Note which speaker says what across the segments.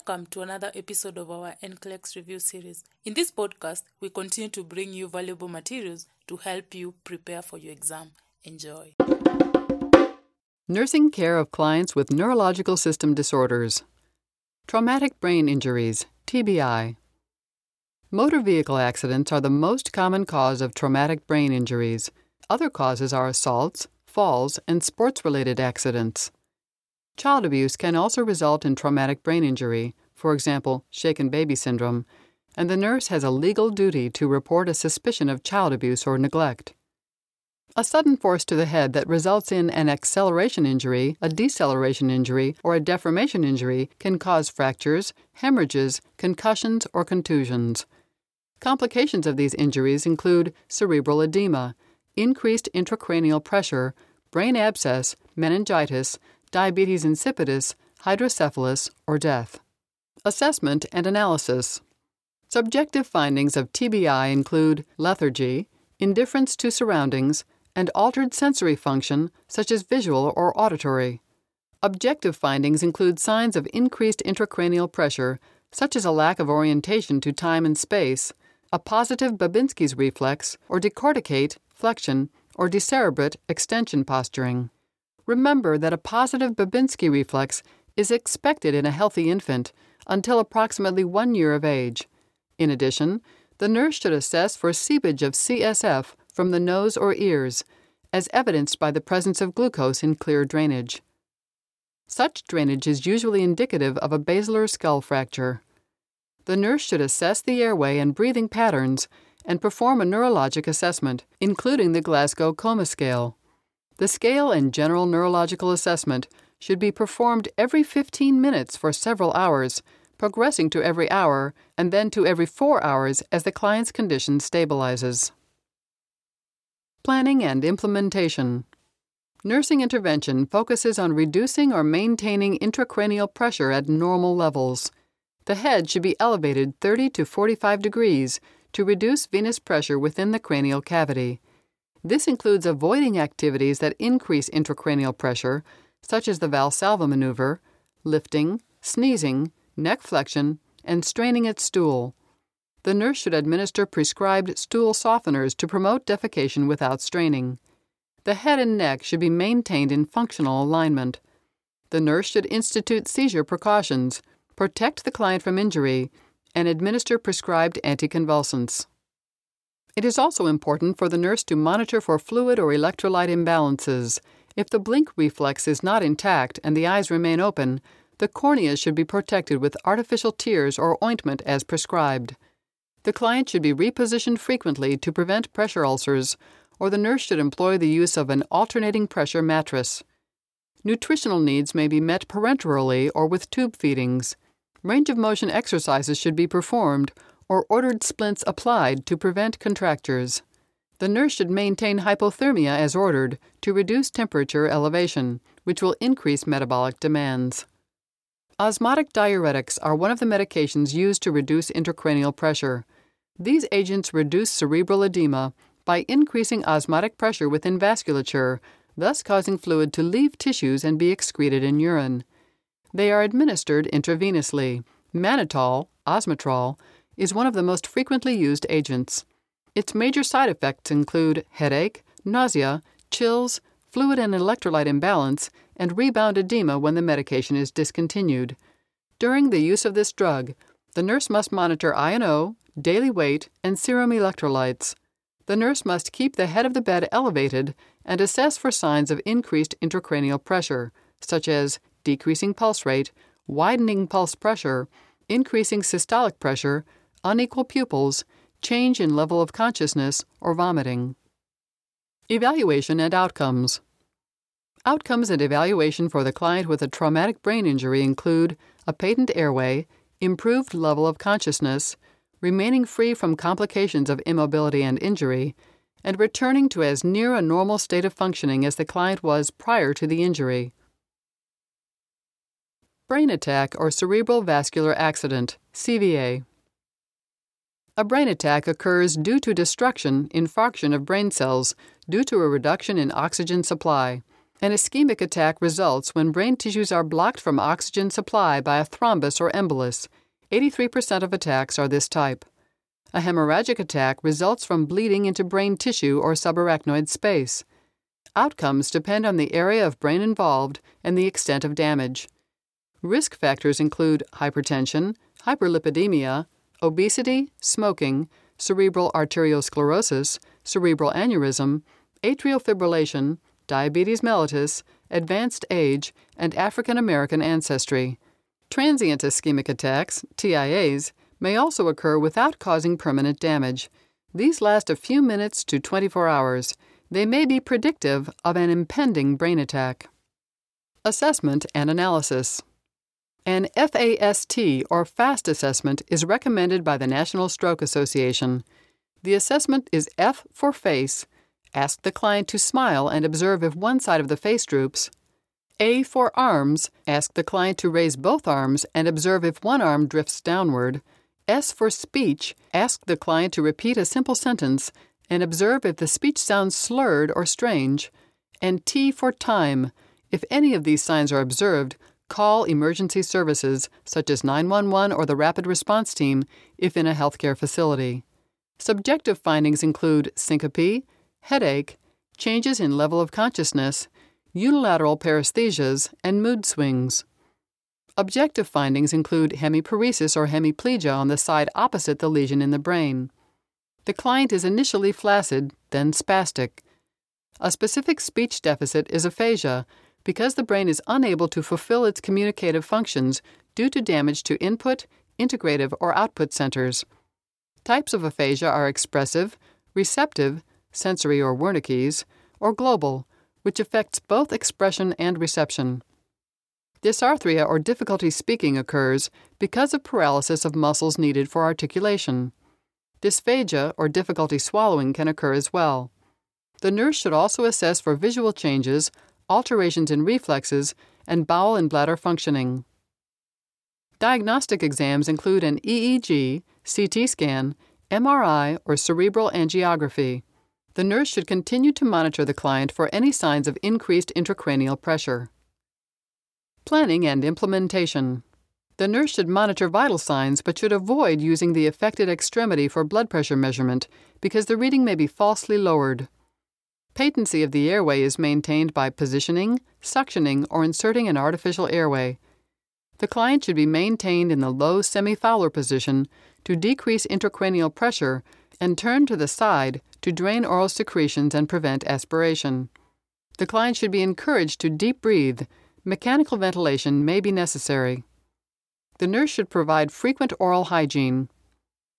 Speaker 1: Welcome to another episode of our NCLEX review series. In this podcast, we continue to bring you valuable materials to help you prepare for your exam. Enjoy.
Speaker 2: Nursing care of clients with neurological system disorders. Traumatic brain injuries, TBI. Motor vehicle accidents are the most common cause of traumatic brain injuries. Other causes are assaults, falls, and sports related accidents. Child abuse can also result in traumatic brain injury, for example, shaken baby syndrome, and the nurse has a legal duty to report a suspicion of child abuse or neglect. A sudden force to the head that results in an acceleration injury, a deceleration injury, or a deformation injury can cause fractures, hemorrhages, concussions, or contusions. Complications of these injuries include cerebral edema, increased intracranial pressure, brain abscess, meningitis, diabetes insipidus, hydrocephalus, or death. Assessment and analysis. Subjective findings of TBI include lethargy, indifference to surroundings, and altered sensory function such as visual or auditory. Objective findings include signs of increased intracranial pressure, such as a lack of orientation to time and space, a positive Babinski's reflex, or decorticate, flexion, or decerebrate extension posturing. Remember that a positive Babinski reflex is expected in a healthy infant until approximately one year of age. In addition, the nurse should assess for seepage of CSF from the nose or ears, as evidenced by the presence of glucose in clear drainage. Such drainage is usually indicative of a basilar skull fracture. The nurse should assess the airway and breathing patterns and perform a neurologic assessment, including the Glasgow Coma Scale. The scale and general neurological assessment should be performed every 15 minutes for several hours, progressing to every hour and then to every four hours as the client's condition stabilizes. Planning and implementation. Nursing intervention focuses on reducing or maintaining intracranial pressure at normal levels. The head should be elevated 30 to 45 degrees to reduce venous pressure within the cranial cavity. This includes avoiding activities that increase intracranial pressure, such as the Valsalva maneuver, lifting, sneezing, neck flexion, and straining at stool. The nurse should administer prescribed stool softeners to promote defecation without straining. The head and neck should be maintained in functional alignment. The nurse should institute seizure precautions, protect the client from injury, and administer prescribed anticonvulsants. It is also important for the nurse to monitor for fluid or electrolyte imbalances. If the blink reflex is not intact and the eyes remain open, the cornea should be protected with artificial tears or ointment as prescribed. The client should be repositioned frequently to prevent pressure ulcers, or the nurse should employ the use of an alternating pressure mattress. Nutritional needs may be met parenterally or with tube feedings. Range of motion exercises should be performed, or ordered splints applied to prevent contractures. The nurse should maintain hypothermia as ordered to reduce temperature elevation, which will increase metabolic demands. Osmotic diuretics are one of the medications used to reduce intracranial pressure. These agents reduce cerebral edema by increasing osmotic pressure within vasculature, thus causing fluid to leave tissues and be excreted in urine. They are administered intravenously. Mannitol, osmitrol, is one of the most frequently used agents. Its major side effects include headache, nausea, chills, fluid and electrolyte imbalance, and rebound edema when the medication is discontinued. During the use of this drug, the nurse must monitor I and O, daily weight, and serum electrolytes. The nurse must keep the head of the bed elevated and assess for signs of increased intracranial pressure, such as decreasing pulse rate, widening pulse pressure, increasing systolic pressure, unequal pupils, change in level of consciousness, or vomiting. Evaluation and outcomes. Outcomes and evaluation for the client with a traumatic brain injury include a patent airway, improved level of consciousness, remaining free from complications of immobility and injury, and returning to as near a normal state of functioning as the client was prior to the injury. Brain attack or cerebral vascular accident, CVA. A brain attack occurs due to destruction, infarction of brain cells due to a reduction in oxygen supply. An ischemic attack results when brain tissues are blocked from oxygen supply by a thrombus or embolus. 83% of attacks are this type. A hemorrhagic attack results from bleeding into brain tissue or subarachnoid space. Outcomes depend on the area of brain involved and the extent of damage. Risk factors include hypertension, hyperlipidemia, obesity, smoking, cerebral arteriosclerosis, cerebral aneurysm, atrial fibrillation, diabetes mellitus, advanced age, and African American ancestry. Transient ischemic attacks, TIAs, may also occur without causing permanent damage. These last a few minutes to 24 hours. They may be predictive of an impending brain attack. Assessment and analysis. An FAST or FAST assessment is recommended by the National Stroke Association. The assessment is F for face. Ask the client to smile and observe if one side of the face droops. A for arms. Ask the client to raise both arms and observe if one arm drifts downward. S for speech. Ask the client to repeat a simple sentence and observe if the speech sounds slurred or strange. And T for time. If any of these signs are observed, call emergency services such as 911 or the Rapid Response Team if in a healthcare facility. Subjective findings include syncope, headache, changes in level of consciousness, unilateral paresthesias, and mood swings. Objective findings include hemiparesis or hemiplegia on the side opposite the lesion in the brain. The client is initially flaccid, then spastic. A specific speech deficit is aphasia because the brain is unable to fulfill its communicative functions due to damage to input, integrative, or output centers. Types of aphasia are expressive, receptive, sensory or Wernicke's, or global, which affects both expression and reception. Dysarthria or difficulty speaking occurs because of paralysis of muscles needed for articulation. Dysphagia or difficulty swallowing can occur as well. The nurse should also assess for visual changes, alterations in reflexes, and bowel and bladder functioning. Diagnostic exams include an EEG, CT scan, MRI, or cerebral angiography. The nurse should continue to monitor the client for any signs of increased intracranial pressure. Planning and implementation. The nurse should monitor vital signs but should avoid using the affected extremity for blood pressure measurement because the reading may be falsely lowered. Patency of the airway is maintained by positioning, suctioning, or inserting an artificial airway. The client should be maintained in the low semi Fowler position to decrease intracranial pressure and turn to the side to drain oral secretions and prevent aspiration. The client should be encouraged to deep breathe. Mechanical ventilation may be necessary. The nurse should provide frequent oral hygiene.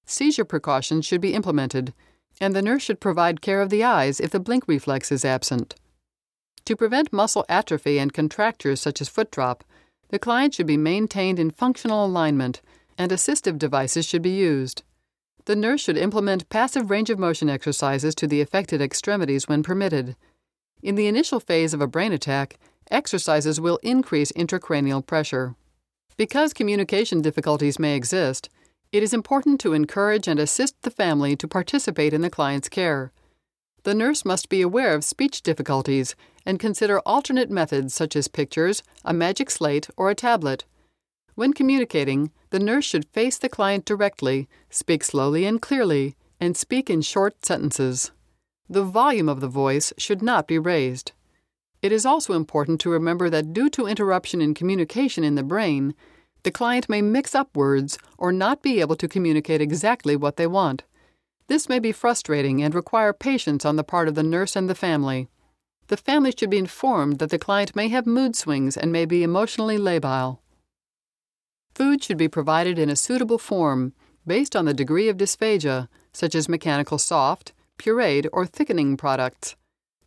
Speaker 2: Seizure precautions should be implemented, and the nurse should provide care of the eyes if the blink reflex is absent. To prevent muscle atrophy and contractures such as foot drop, the client should be maintained in functional alignment, and assistive devices should be used. The nurse should implement passive range of motion exercises to the affected extremities when permitted. In the initial phase of a brain attack, exercises will increase intracranial pressure. Because communication difficulties may exist, it is important to encourage and assist the family to participate in the client's care. The nurse must be aware of speech difficulties and consider alternate methods such as pictures, a magic slate, or a tablet. When communicating, the nurse should face the client directly, speak slowly and clearly, and speak in short sentences. The volume of the voice should not be raised. It is also important to remember that due to interruption in communication in the brain, the client may mix up words or not be able to communicate exactly what they want. This may be frustrating and require patience on the part of the nurse and the family. The family should be informed that the client may have mood swings and may be emotionally labile. Food should be provided in a suitable form based on the degree of dysphagia, such as mechanical soft, pureed, or thickening products.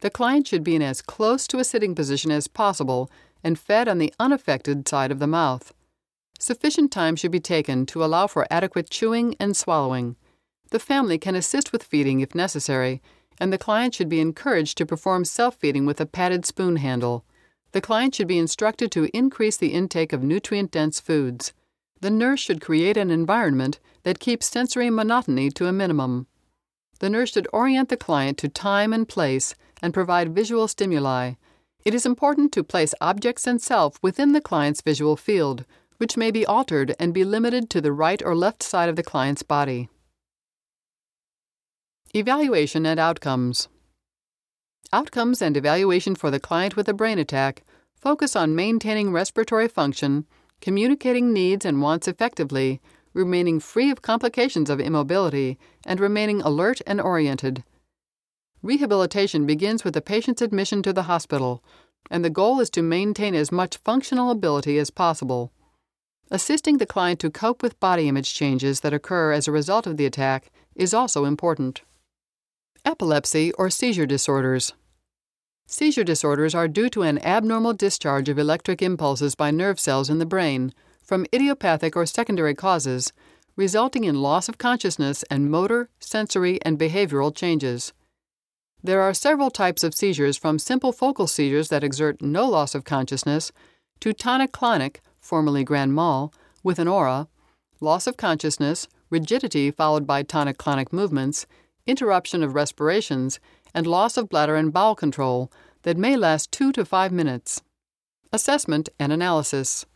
Speaker 2: The client should be in as close to a sitting position as possible and fed on the unaffected side of the mouth. Sufficient time should be taken to allow for adequate chewing and swallowing. The family can assist with feeding if necessary, and the client should be encouraged to perform self feeding with a padded spoon handle. The client should be instructed to increase the intake of nutrient dense foods. The nurse should create an environment that keeps sensory monotony to a minimum. The nurse should orient the client to time and place and provide visual stimuli. It is important to place objects and self within the client's visual field, which may be altered and be limited to the right or left side of the client's body. Evaluation and outcomes. Outcomes and evaluation for the client with a brain attack focus on maintaining respiratory function, communicating needs and wants effectively, remaining free of complications of immobility, and remaining alert and oriented. Rehabilitation begins with the patient's admission to the hospital, and the goal is to maintain as much functional ability as possible. Assisting the client to cope with body image changes that occur as a result of the attack is also important. Epilepsy or seizure disorders. Seizure disorders are due to an abnormal discharge of electric impulses by nerve cells in the brain from idiopathic or secondary causes, resulting in loss of consciousness and motor, sensory, and behavioral changes. There are several types of seizures from simple focal seizures that exert no loss of consciousness to tonic clonic, formerly grand mal, with an aura, loss of consciousness, rigidity followed by tonic clonic movements, interruption of respirations, and loss of bladder and bowel control that may last 2 to 5 minutes. Assessment and analysis.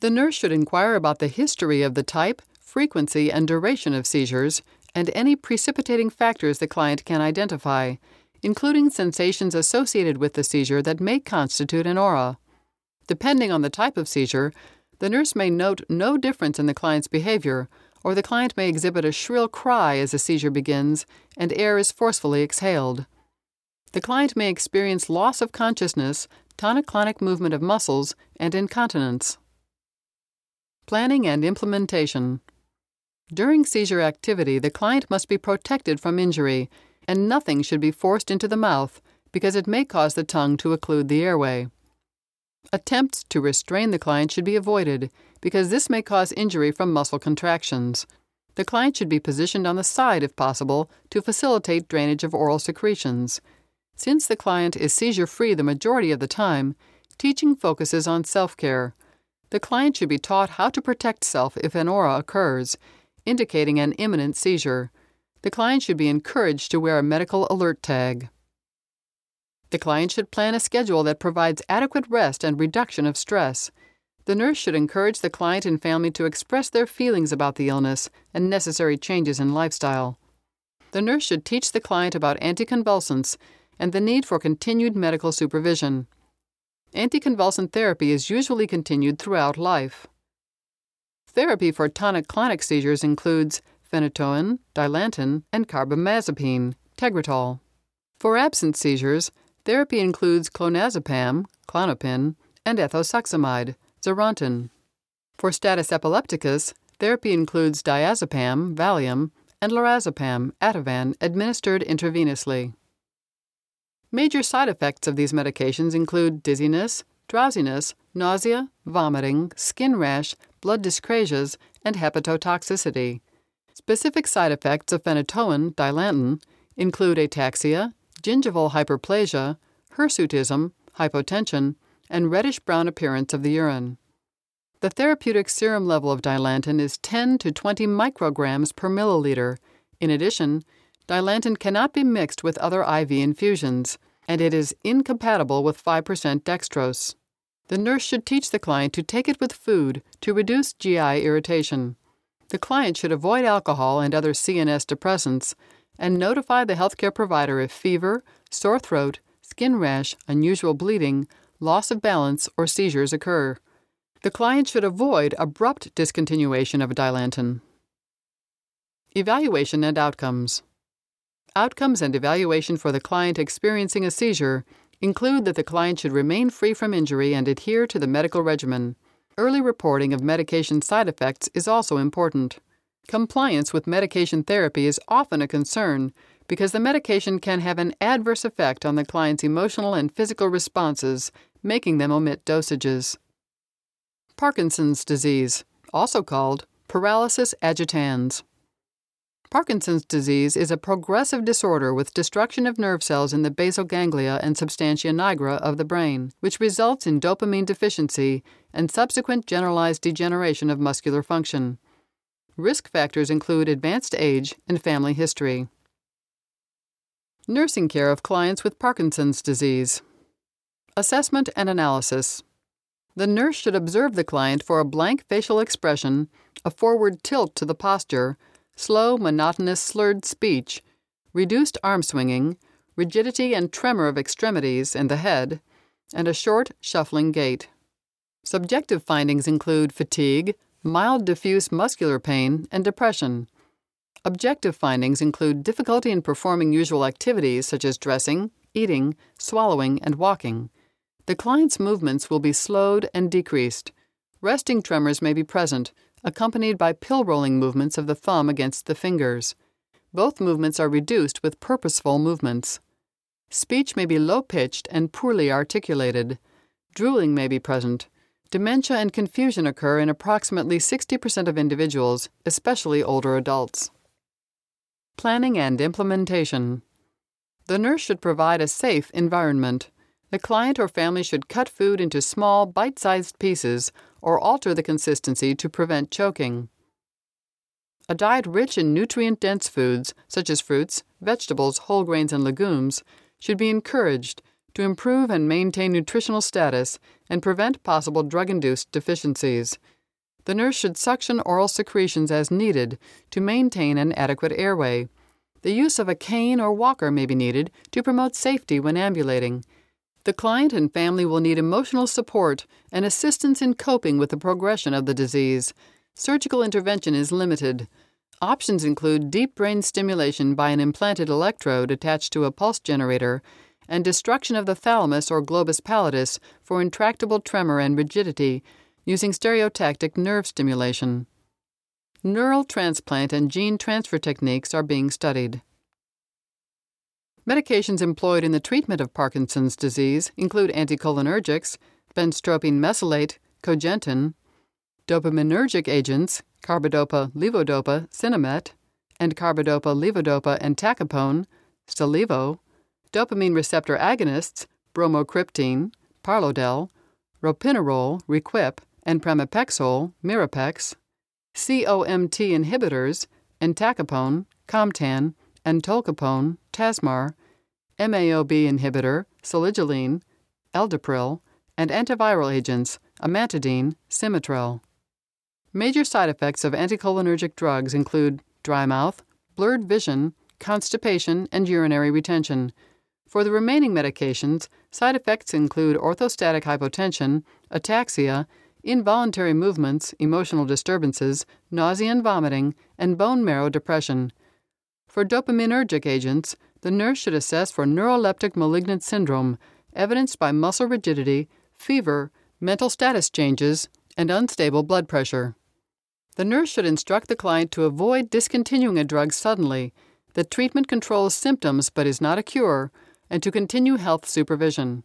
Speaker 2: The nurse should inquire about the history of the type, frequency, and duration of seizures and any precipitating factors the client can identify, including sensations associated with the seizure that may constitute an aura. Depending on the type of seizure, the nurse may note no difference in the client's behavior or the client may exhibit a shrill cry as a seizure begins and air is forcefully exhaled. The client may experience loss of consciousness, tonic clonic movement of muscles, and incontinence. Planning and implementation. During seizure activity, the client must be protected from injury, and nothing should be forced into the mouth because it may cause the tongue to occlude the airway. Attempts to restrain the client should be avoided because this may cause injury from muscle contractions. The client should be positioned on the side if possible to facilitate drainage of oral secretions. Since the client is seizure free the majority of the time, teaching focuses on self care. The client should be taught how to protect self if an aura occurs, indicating an imminent seizure. The client should be encouraged to wear a medical alert tag. The client should plan a schedule that provides adequate rest and reduction of stress. The nurse should encourage the client and family to express their feelings about the illness and necessary changes in lifestyle. The nurse should teach the client about anticonvulsants and the need for continued medical supervision. Anticonvulsant therapy is usually continued throughout life. Therapy for tonic clonic seizures includes phenytoin, dilantin, and carbamazepine, Tegretol. For absent seizures, Therapy includes clonazepam, Klonopin, and ethosuximide, Zarontin. For status epilepticus, therapy includes diazepam, Valium, and lorazepam, Ativan, administered intravenously. Major side effects of these medications include dizziness, drowsiness, nausea, vomiting, skin rash, blood dyscrasias, and hepatotoxicity. Specific side effects of phenytoin, dilantin, include ataxia, gingival hyperplasia, hirsutism, hypotension, and reddish brown appearance of the urine. The therapeutic serum level of dilantin is 10 to 20 micrograms per milliliter. In addition, dilantin cannot be mixed with other IV infusions, and it is incompatible with 5% dextrose. The nurse should teach the client to take it with food to reduce GI irritation. The client should avoid alcohol and other CNS depressants and notify the healthcare provider if fever, sore throat, skin rash, unusual bleeding, loss of balance, or seizures occur. The client should avoid abrupt discontinuation of dilantin. Evaluation and outcomes. Outcomes and evaluation for the client experiencing a seizure include that the client should remain free from injury and adhere to the medical regimen. Early reporting of medication side effects is also important. Compliance with medication therapy is often a concern because the medication can have an adverse effect on the client's emotional and physical responses, making them omit dosages. Parkinson's disease, also called paralysis agitans. Parkinson's disease is a progressive disorder with destruction of nerve cells in the basal ganglia and substantia nigra of the brain, which results in dopamine deficiency and subsequent generalized degeneration of muscular function. Risk factors include advanced age and family history. Nursing care of clients with Parkinson's disease. Assessment and analysis. The nurse should observe the client for a blank facial expression, a forward tilt to the posture, slow, monotonous, slurred speech, reduced arm swinging, rigidity and tremor of extremities and the head, and a short, shuffling gait. Subjective findings include fatigue, mild diffuse muscular pain, and depression. Objective findings include difficulty in performing usual activities such as dressing, eating, swallowing, and walking. The client's movements will be slowed and decreased. Resting tremors may be present, accompanied by pill rolling movements of the thumb against the fingers. Both movements are reduced with purposeful movements. Speech may be low pitched and poorly articulated. Drooling may be present. Dementia and confusion occur in approximately 60% of individuals, especially older adults. Planning and implementation. The nurse should provide a safe environment. The client or family should cut food into small, bite sized pieces or alter the consistency to prevent choking. A diet rich in nutrient dense foods, such as fruits, vegetables, whole grains, and legumes, should be encouraged to improve and maintain nutritional status and prevent possible drug induced deficiencies. The nurse should suction oral secretions as needed to maintain an adequate airway. The use of a cane or walker may be needed to promote safety when ambulating the client and family will need emotional support and assistance in coping with the progression of the disease. Surgical intervention is limited. Options include deep brain stimulation by an implanted electrode attached to a pulse generator and destruction of the thalamus or globus pallidus for intractable tremor and rigidity using stereotactic nerve stimulation. Neural transplant and gene transfer techniques are being studied. Medications employed in the treatment of Parkinson's disease include anticholinergics, benztropine mesylate, cogentin, dopaminergic agents, carbidopa, levodopa, sinemet, and carbidopa, levodopa, and tacopone, Stalevo, dopamine receptor agonists, bromocriptine, parlodel, ropinirole, Requip, and pramipexole, Mirapex, COMT inhibitors, entacapone, Comtan, and tolcapone, Tasmar, MAO-B inhibitor, selegiline, Eldepryl, and antiviral agents, amantadine, Symmetrel. Major side effects of anticholinergic drugs include dry mouth, blurred vision, constipation, and urinary retention. For the remaining medications, side effects include orthostatic hypotension, ataxia, involuntary movements, emotional disturbances, nausea and vomiting, and bone marrow depression. For dopaminergic agents, the nurse should assess for neuroleptic malignant syndrome, evidenced by muscle rigidity, fever, mental status changes, and unstable blood pressure. The nurse should instruct the client to avoid discontinuing a drug suddenly, that treatment controls symptoms but is not a cure, and to continue health supervision.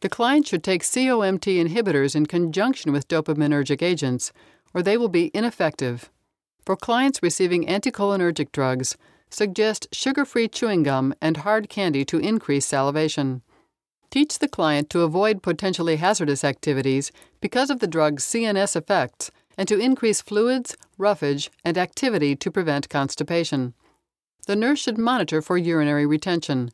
Speaker 2: The client should take COMT inhibitors in conjunction with dopaminergic agents, or they will be ineffective. For clients receiving anticholinergic drugs, Suggest sugar free chewing gum and hard candy to increase salivation. Teach the client to avoid potentially hazardous activities because of the drug's CNS effects and to increase fluids, roughage, and activity to prevent constipation. The nurse should monitor for urinary retention.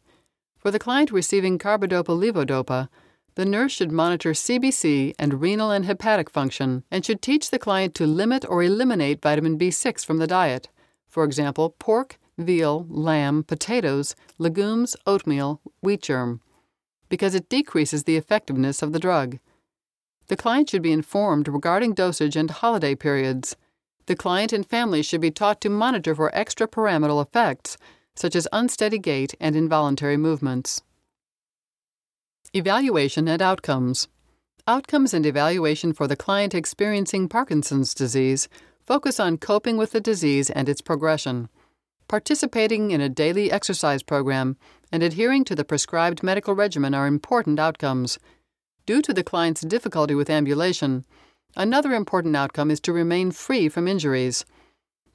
Speaker 2: For the client receiving carbidopa levodopa, the nurse should monitor CBC and renal and hepatic function and should teach the client to limit or eliminate vitamin B6 from the diet. For example, pork, veal, lamb, potatoes, legumes, oatmeal, wheat germ, because it decreases the effectiveness of the drug. The client should be informed regarding dosage and holiday periods. The client and family should be taught to monitor for extrapyramidal effects, such as unsteady gait and involuntary movements. Evaluation and outcomes. Outcomes and evaluation for the client experiencing Parkinson's disease focus on coping with the disease and its progression participating in a daily exercise program, and adhering to the prescribed medical regimen are important outcomes. Due to the client's difficulty with ambulation, another important outcome is to remain free from injuries.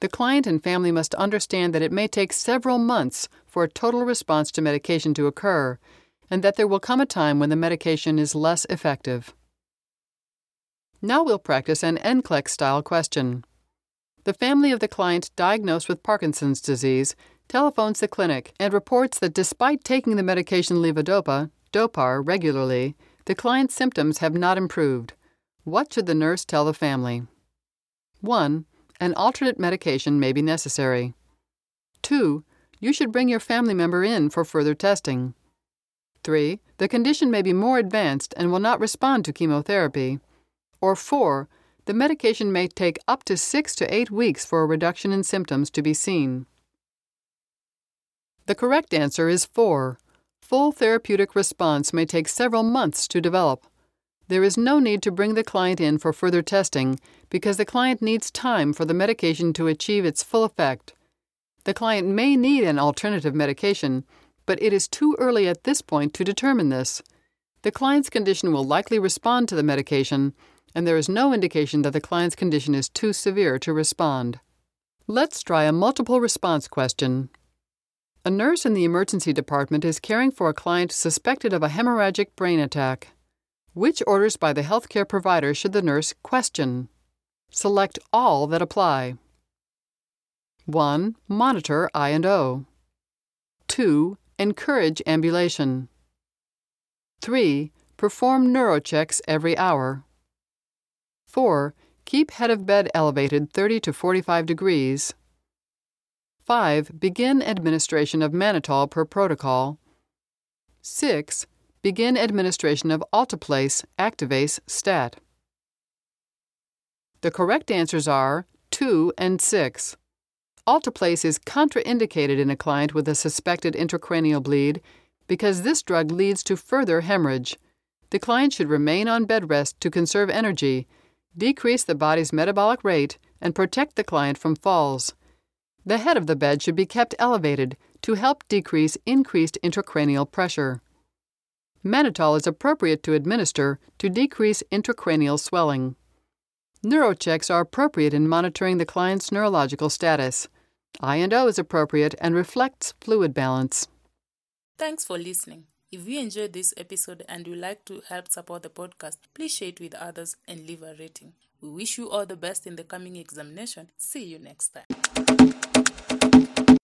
Speaker 2: The client and family must understand that it may take several months for a total response to medication to occur, and that there will come a time when the medication is less effective. Now we'll practice an NCLEX style question. The family of the client diagnosed with Parkinson's disease telephones the clinic and reports that despite taking the medication levodopa, Dopar, regularly, The client's symptoms have not improved. What should the nurse tell the family? 1. An alternate medication may be necessary. 2. You should bring your family member in for further testing. 3. The condition may be more advanced and will not respond to chemotherapy. Or 4. The medication may take up to 6 to 8 weeks for a reduction in symptoms to be seen. The correct answer is 4. Full therapeutic response may take several months to develop. There is no need to bring the client in for further testing because the client needs time for the medication to achieve its full effect. The client may need an alternative medication, but it is too early at this point to determine this. The client's condition will likely respond to the medication, and there is no indication that the client's condition is too severe to respond. Let's try a multiple response question. A nurse in the emergency department is caring for a client suspected of a hemorrhagic brain attack. Which orders by the healthcare provider should the nurse question? Select all that apply. 1. Monitor I and O. 2. Encourage ambulation. 3. Perform neurochecks every hour. 4. Keep head of bed elevated 30 to 45 degrees. 5. Begin administration of mannitol per protocol. 6. Begin administration of alteplase activase stat. The correct answers are 2 and 6. Alteplase is contraindicated in a client with a suspected intracranial bleed because this drug leads to further hemorrhage. The client should remain on bed rest to conserve energy, decrease the body's metabolic rate, and protect the client from falls. The head of the bed should be kept elevated to help decrease increased intracranial pressure. Mannitol is appropriate to administer to decrease intracranial swelling. Neurochecks are appropriate in monitoring the client's neurological status. I and O is appropriate and reflects fluid balance.
Speaker 1: Thanks for listening. If you enjoyed this episode and would like to help support the podcast, please share it with others and leave a rating. We wish you all the best in the coming examination. See you next time.